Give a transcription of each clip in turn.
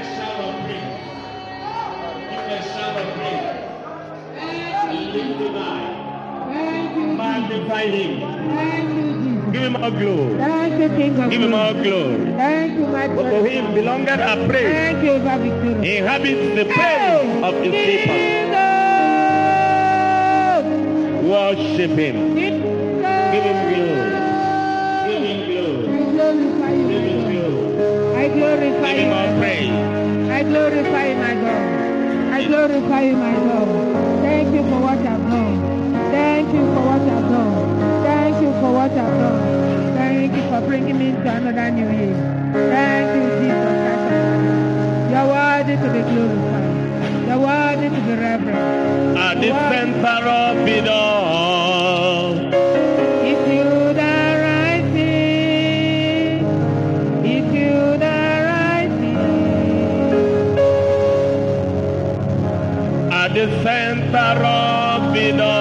a shout of praise. Give a shout of praise. Lift him high. Magnify him. Thank you, Jesus. Give him all glory. Thank you, King of Give him all glory. glory. Thank you, my For to brother. him belongeth our praise. Thank you, Over He inhabits the praise of his people. Worship him. Give him glory. Give him glory. Give him glory. I glorify you. Him all praise. I glorify you, my God. I glorify you, my God. Thank you for what I've done. Thank you for what I've done. Thank you for what I've done. Thank you for bringing me into another new year. Thank you, Jesus Christ. You're worthy to be glorified. You're worthy to be reverenced. At the center of it all. At the center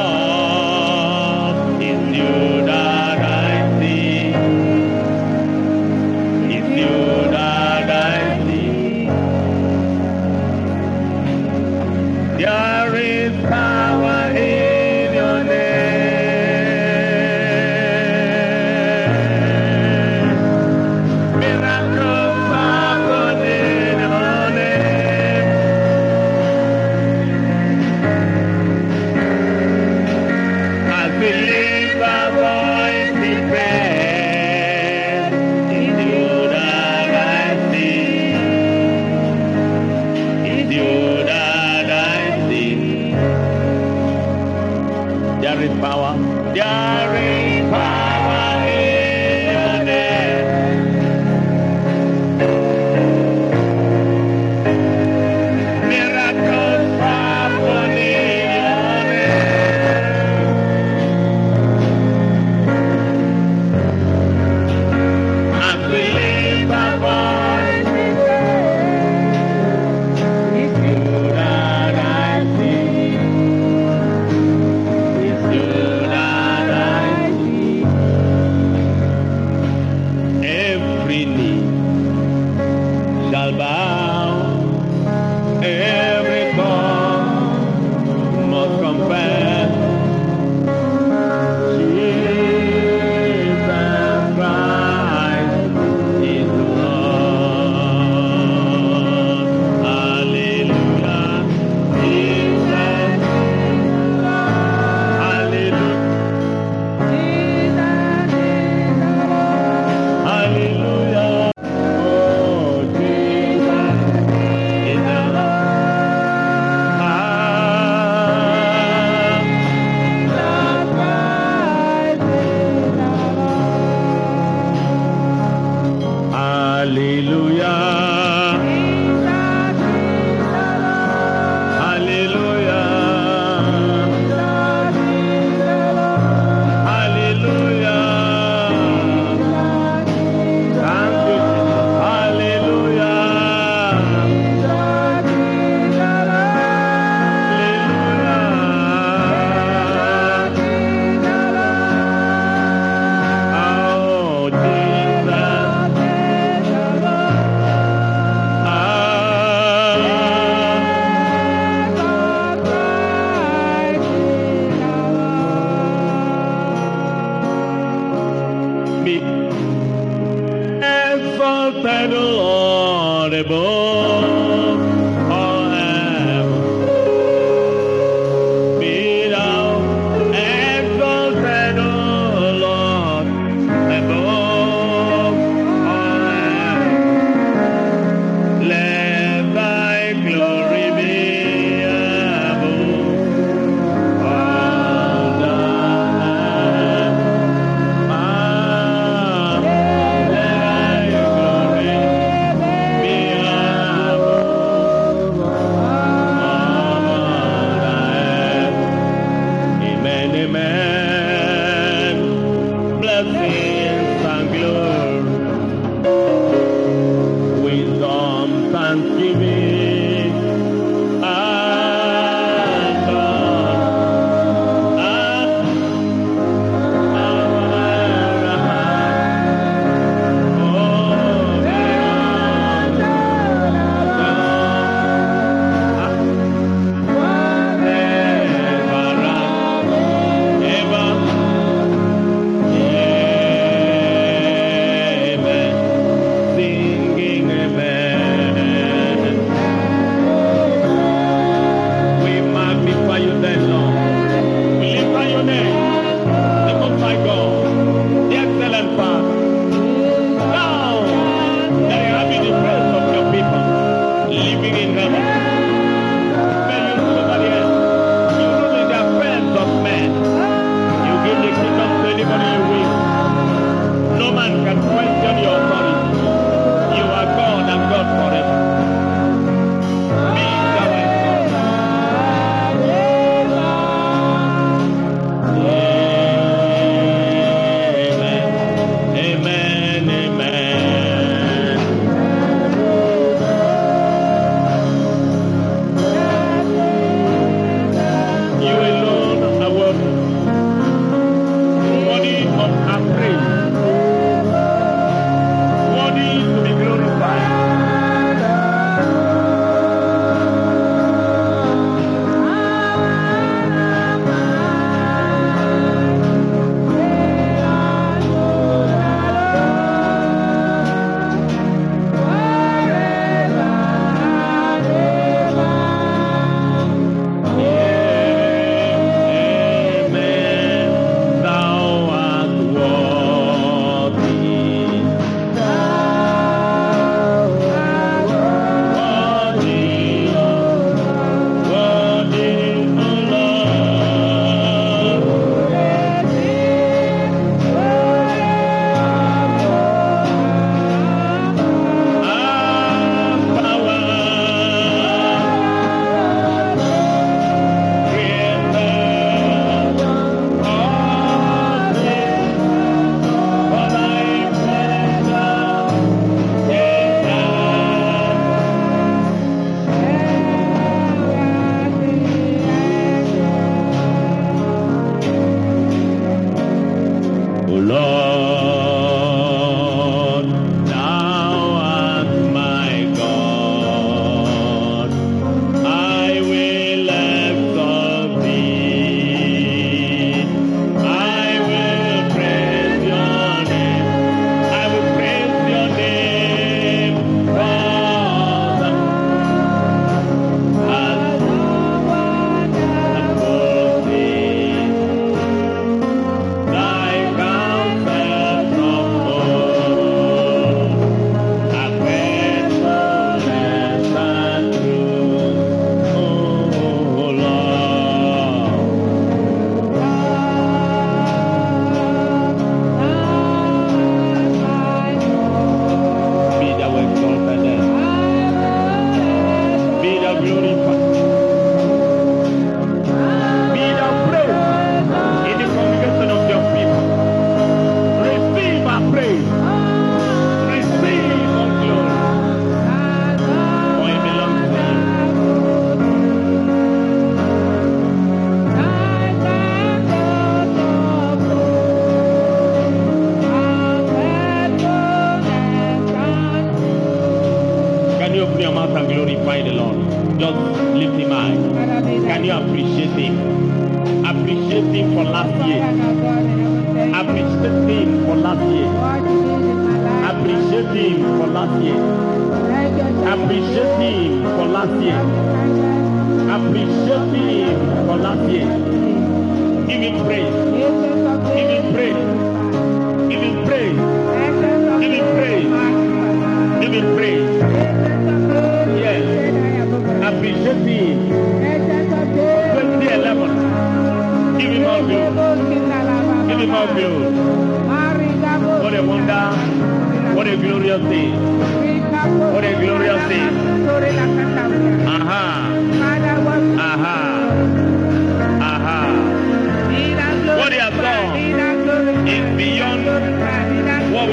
for last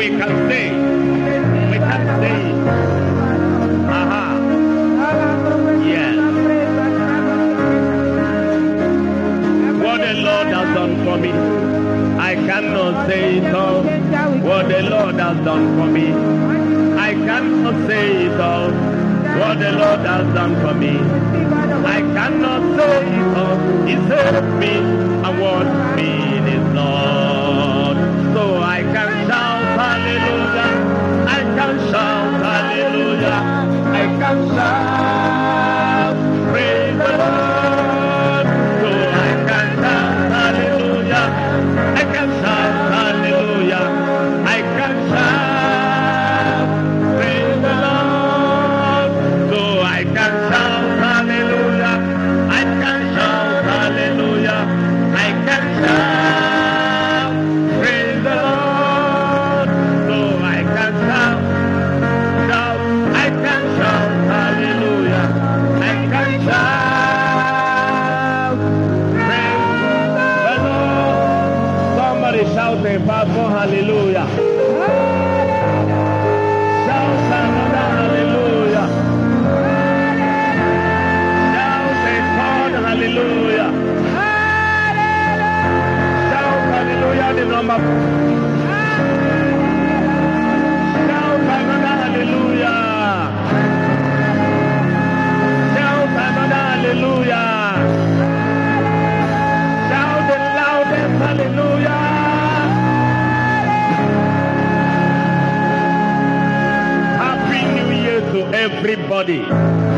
we can say. We can't say. Aha. Yes. What the Lord has done for me. I cannot say it all. What the Lord has done for me. I cannot say it all. What the Lord has done for me. I cannot say it all. He saved me I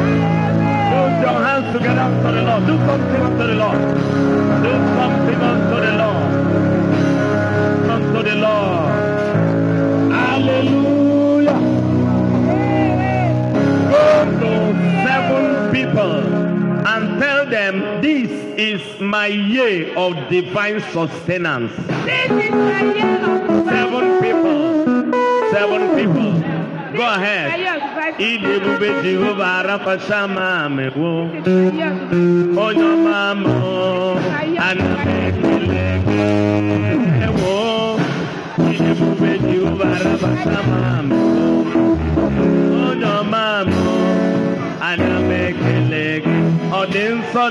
Put your hands together unto the Lord. Do something unto the Lord. Do something unto the Lord. Unto the Lord. Hallelujah. Go to seven people and tell them this is my year of divine sustenance. Seven people. Seven people. Go ahead. Ide ebube Jehova arafasama mewo. Onye ọma mụ, ana m ekele gị. Ewo, ide ebube Jehova arafasama mewo. Onye ọma mụ, ana m ekele gị. Ọ dị nsọ.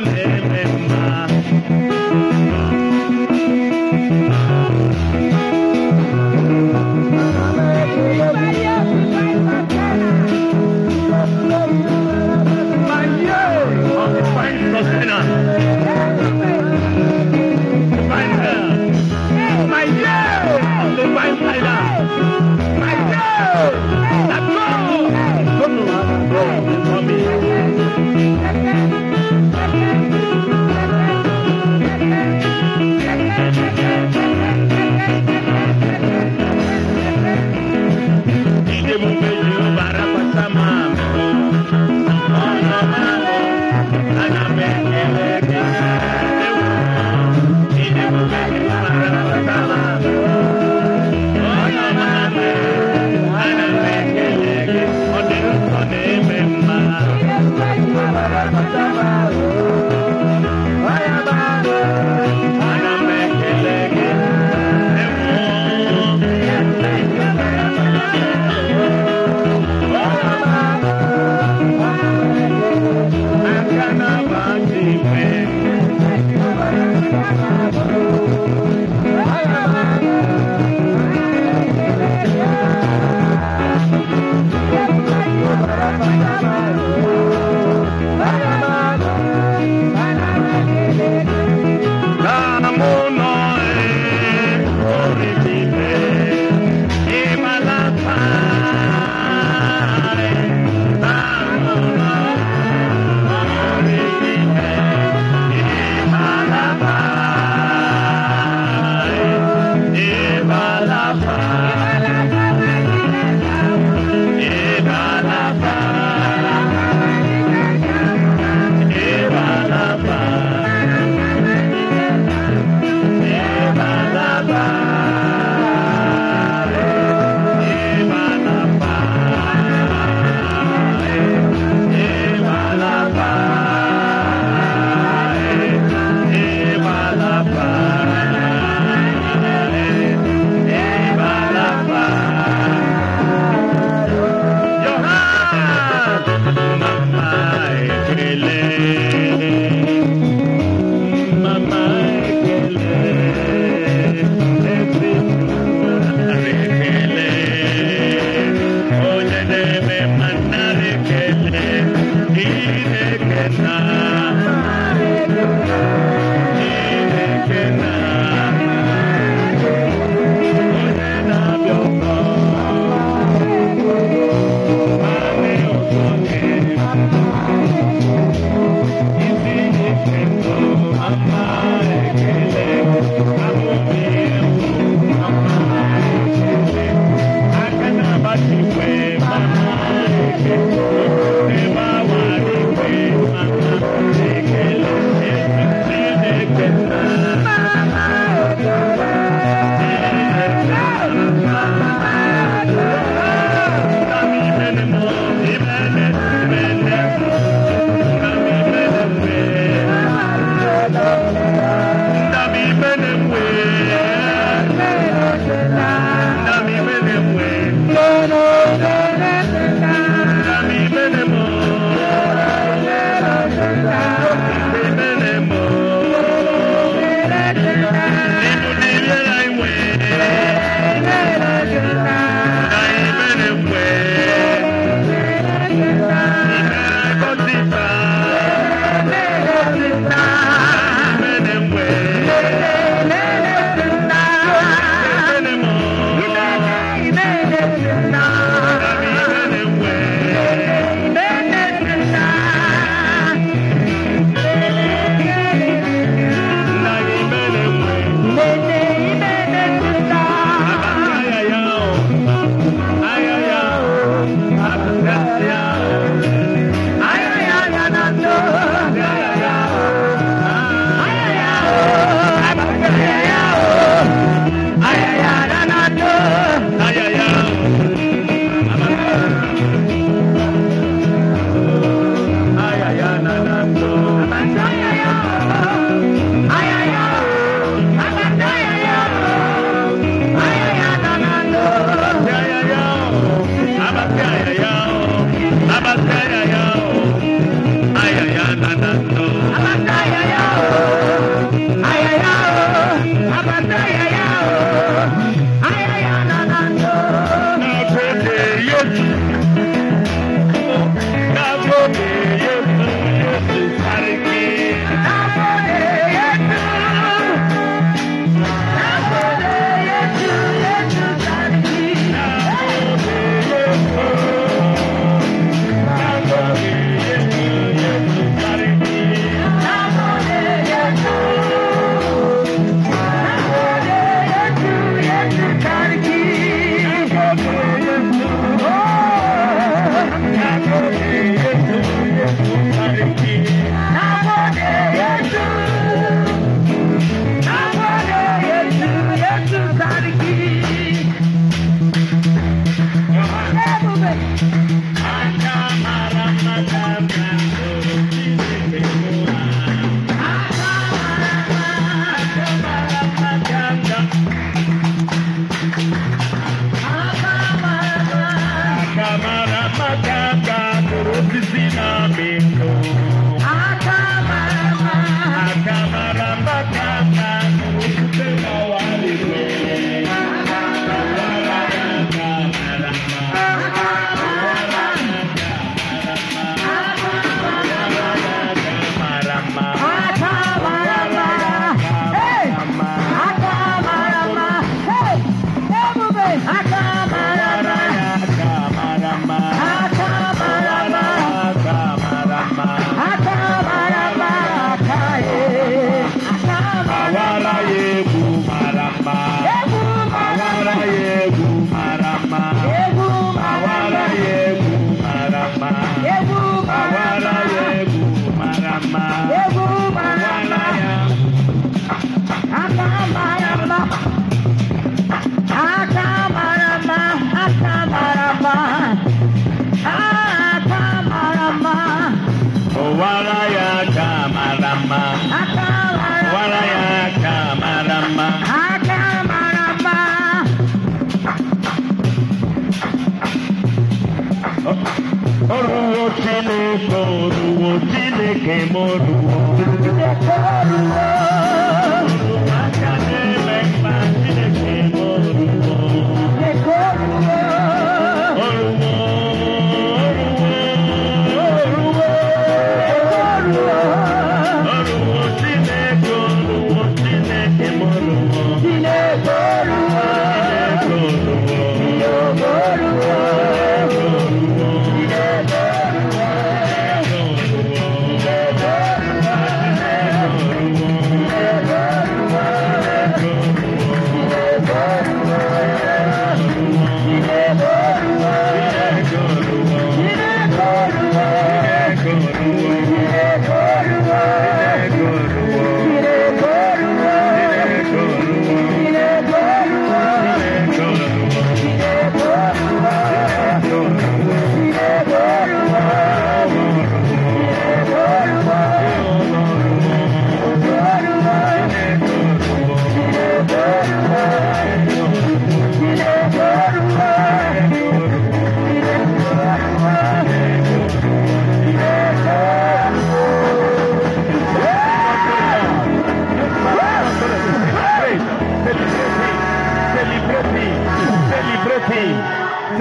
soruo Chineke moruo Chineke moruo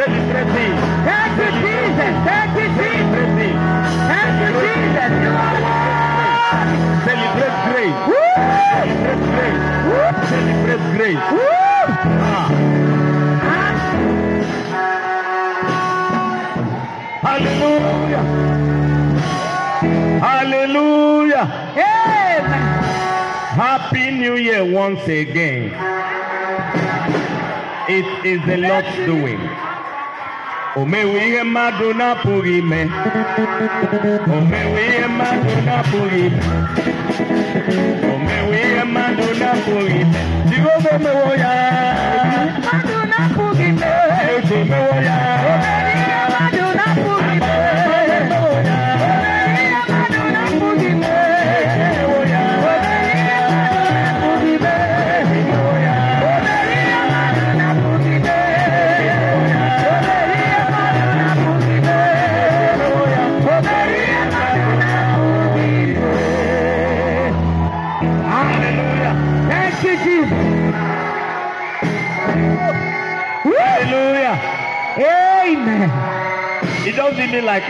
Thank you, Jesus. Thank you, Jesus. Thank you, Jesus. You are grace. Grace. Grace. Ah, hallelujah. Hallelujah. Happy New Year once again. It is the Lord's doing. O mewe ihe mmadụ na-apụghị ime. O mewe ihe mmadụ na-apụghị ime. O mewe ihe mmadụ na-apụghị ime. Jehova emewo ya. Mmadụ na-apụghị ime. Eze emewo ya.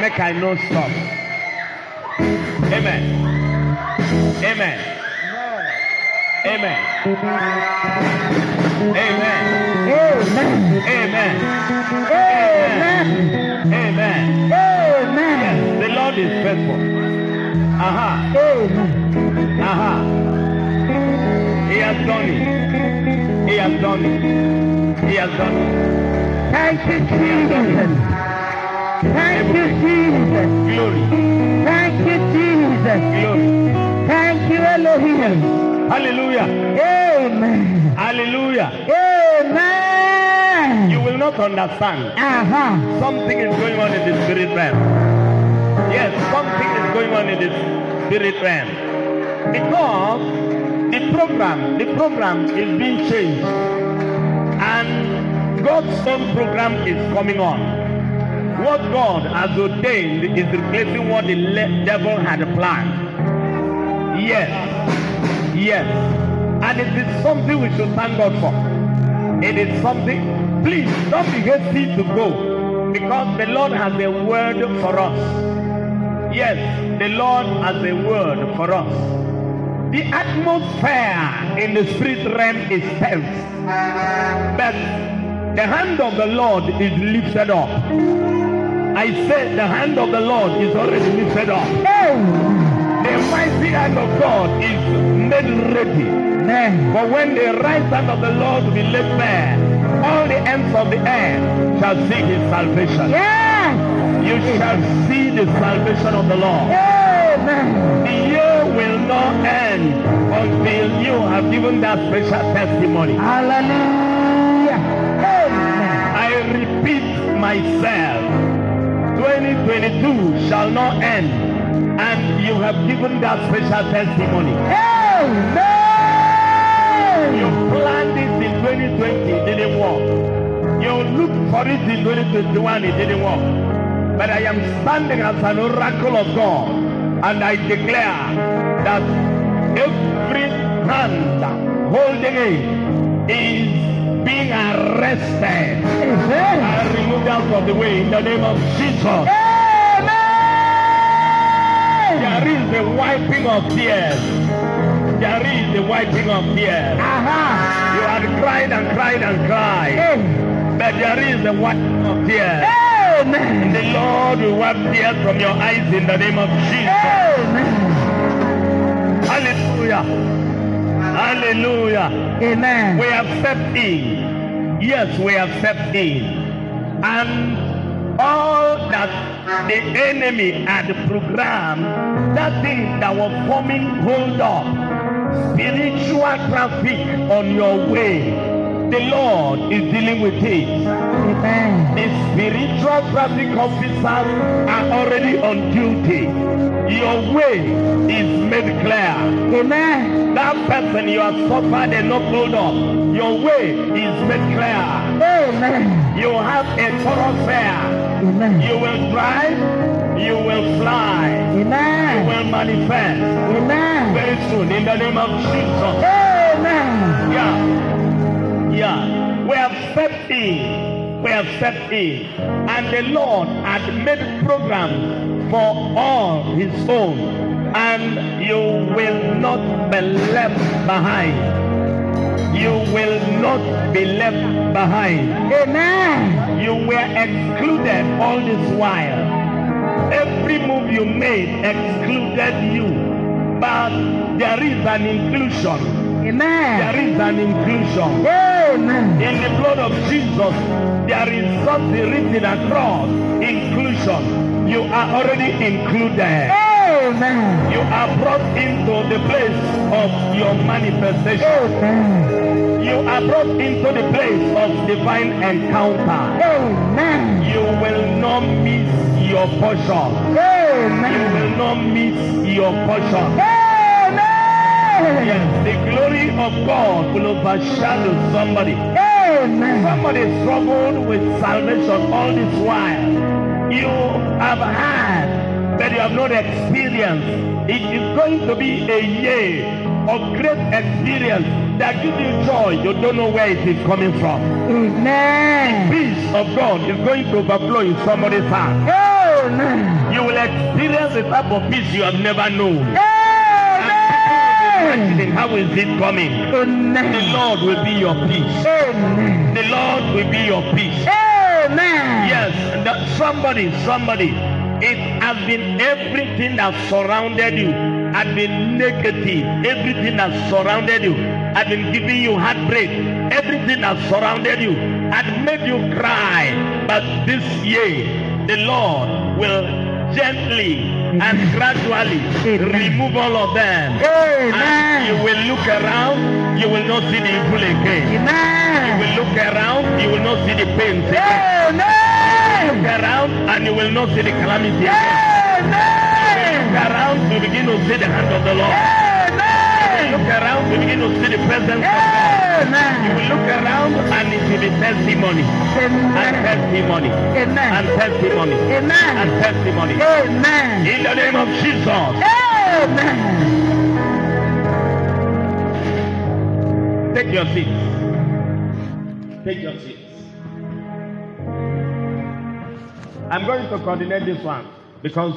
Make I no stop. Amen. Amen. Amen. Amen. Amen. Amen. Amen. Amen. Amen. Yes, the Lord is faithful. Aha. Amen. Aha. He has done it. He has done it. He has done it. Thank you, Jesus. Thank you, Jesus. Glory. Thank you, Jesus. Glory. Thank you, Elohim. Hallelujah. Amen. Hallelujah. Amen. You will not understand. Uh-huh. Something is going on in the spirit realm. Yes, something is going on in the spirit realm. Because the program, the program is being changed. And God's own program is coming on. What God has ordained is replacing what the devil had planned. Yes. Yes. And it is something we should thank God for. It is something. Please don't be hasty to go because the Lord has a word for us. Yes, the Lord has a word for us. The atmosphere in the spirit realm is tense. But the hand of the Lord is lifted up. I said the hand of the Lord is already lifted up. Amen. The mighty hand of God is made ready. Amen. For when the right hand of the Lord will be laid bare, all the ends of the earth shall see his salvation. Yes. You shall see the salvation of the Lord. Amen. The year will not end until you have given that special testimony. Hallelujah. Myself. 2022 shall not end and you have given that special testimony. You planned it in 2020, it didn't work. You looked for it in 2021, it didn't work. but I am standing as an oracle of God, and I declare that every hand holding it is being arrested Amen. and removed out of the way in the name of Jesus. Amen. There is the wiping of tears. There is the wiping of tears. Aha. You had cried and cried and cried, Amen. but there is the wiping of tears. Amen. The Lord will wipe tears from your eyes in the name of Jesus. Amen. Hallelujah. Hallelujah. Amen. We have stepped in. Yes, we have stepped in. And all that the enemy had programmed, that thing that was forming hold up, spiritual traffic on your way, the Lord is dealing with it. Amen. The spiritual traffic officers are already on duty. Your way is made clear. Amen. That person you have suffered and not hold up, your way is made clear. Amen. You have a thoroughfare. Amen. You will drive, you will fly, Amen. you will manifest Amen. very soon in the name of Jesus. Amen. Yeah. Yeah. We have stepped in. We have stepped in. And the Lord had made programs for all his own. And you will not be left behind. You will not be left behind. Amen. You were excluded all this while. Every move you made excluded you. But there is an inclusion. Amen. There is an inclusion. Amen. In the blood of Jesus, there is something written across inclusion. You are already included. Amen. You are brought into the place of your manifestation. Amen. You are brought into the place of divine encounter. Amen. You will not miss your portion. You will not miss your portion. Amen. Yes, the glory of God will overshadow somebody. Amen. Somebody struggled with salvation all this while. You have had, but you have not experienced. It is going to be a year of great experience that gives you joy. You don't know where it is coming from. Amen. Peace of God is going to overflow in somebody's heart. Amen. You will experience a type of peace you have never known. Amen. Questioning, How is it coming? The Lord will be your peace. Amen. The Lord will be your peace. Amen. Yes, that somebody, somebody, it has been everything that surrounded you had been negative. Everything that surrounded you had been giving you heartbreak. Everything that surrounded you had made you cry. But this year, the Lord will gently and gradually Amen. remove all of them. And you will look around, you will not see the evil again. You will look around, you will not see the pain. Amen. Look around and you will not see the calamity again. Look around, you begin to see the hand of the Lord. Look around, you begin to see the presence of God. You will look around and it will be testimony Amen. and testimony. Amen. And testimony Amen. and testimony. Amen. In the name of Jesus. Amen. Take your seats. Take your seats. I'm going to coordinate this one because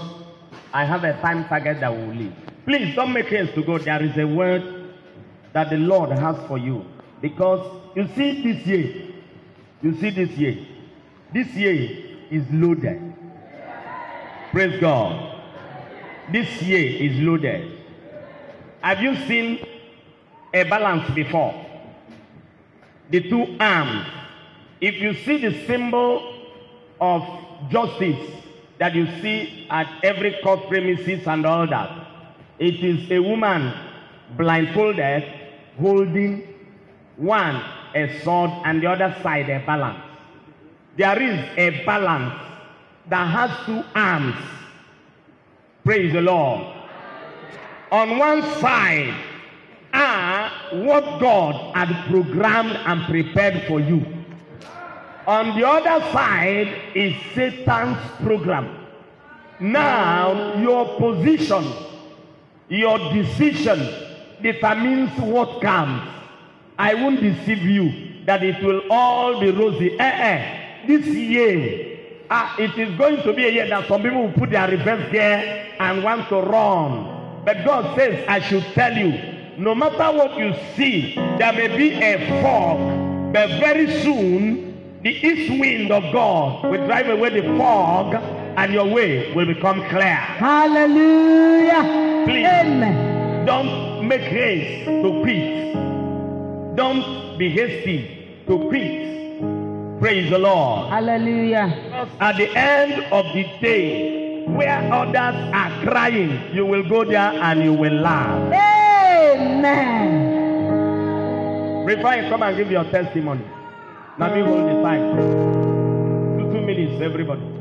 I have a time target that will leave. Please don't make haste to go. There is a word that the Lord has for you. Because you see this year, you see this year, this year is loaded. Praise God. This year is loaded. Have you seen a balance before? The two arms. If you see the symbol of justice that you see at every court premises and all that, it is a woman blindfolded holding one a sword and the other side a balance. There is a balance that has two arms. Praise the Lord. On one side are what God had programmed and prepared for you. On the other side is Satan's program. Now, your position, your decision determines what comes. I won't deceive you that it will all be rosy. Eh, eh. This year, ah, it is going to be a year that some people will put their reverse gear and want to run. But God says, I should tell you, no matter what you see, there may be a fog, but very soon, the east wind of God will drive away the fog and your way will become clear. Hallelujah. Please. Amen. Don't make haste to preach. Don't be hasty to preach. Praise the Lord. Hallelujah. At the end of the day, where others are crying, you will go there and you will laugh. Amen. Refine, come and give your testimony. Now me hold the time. Two, two minutes, everybody.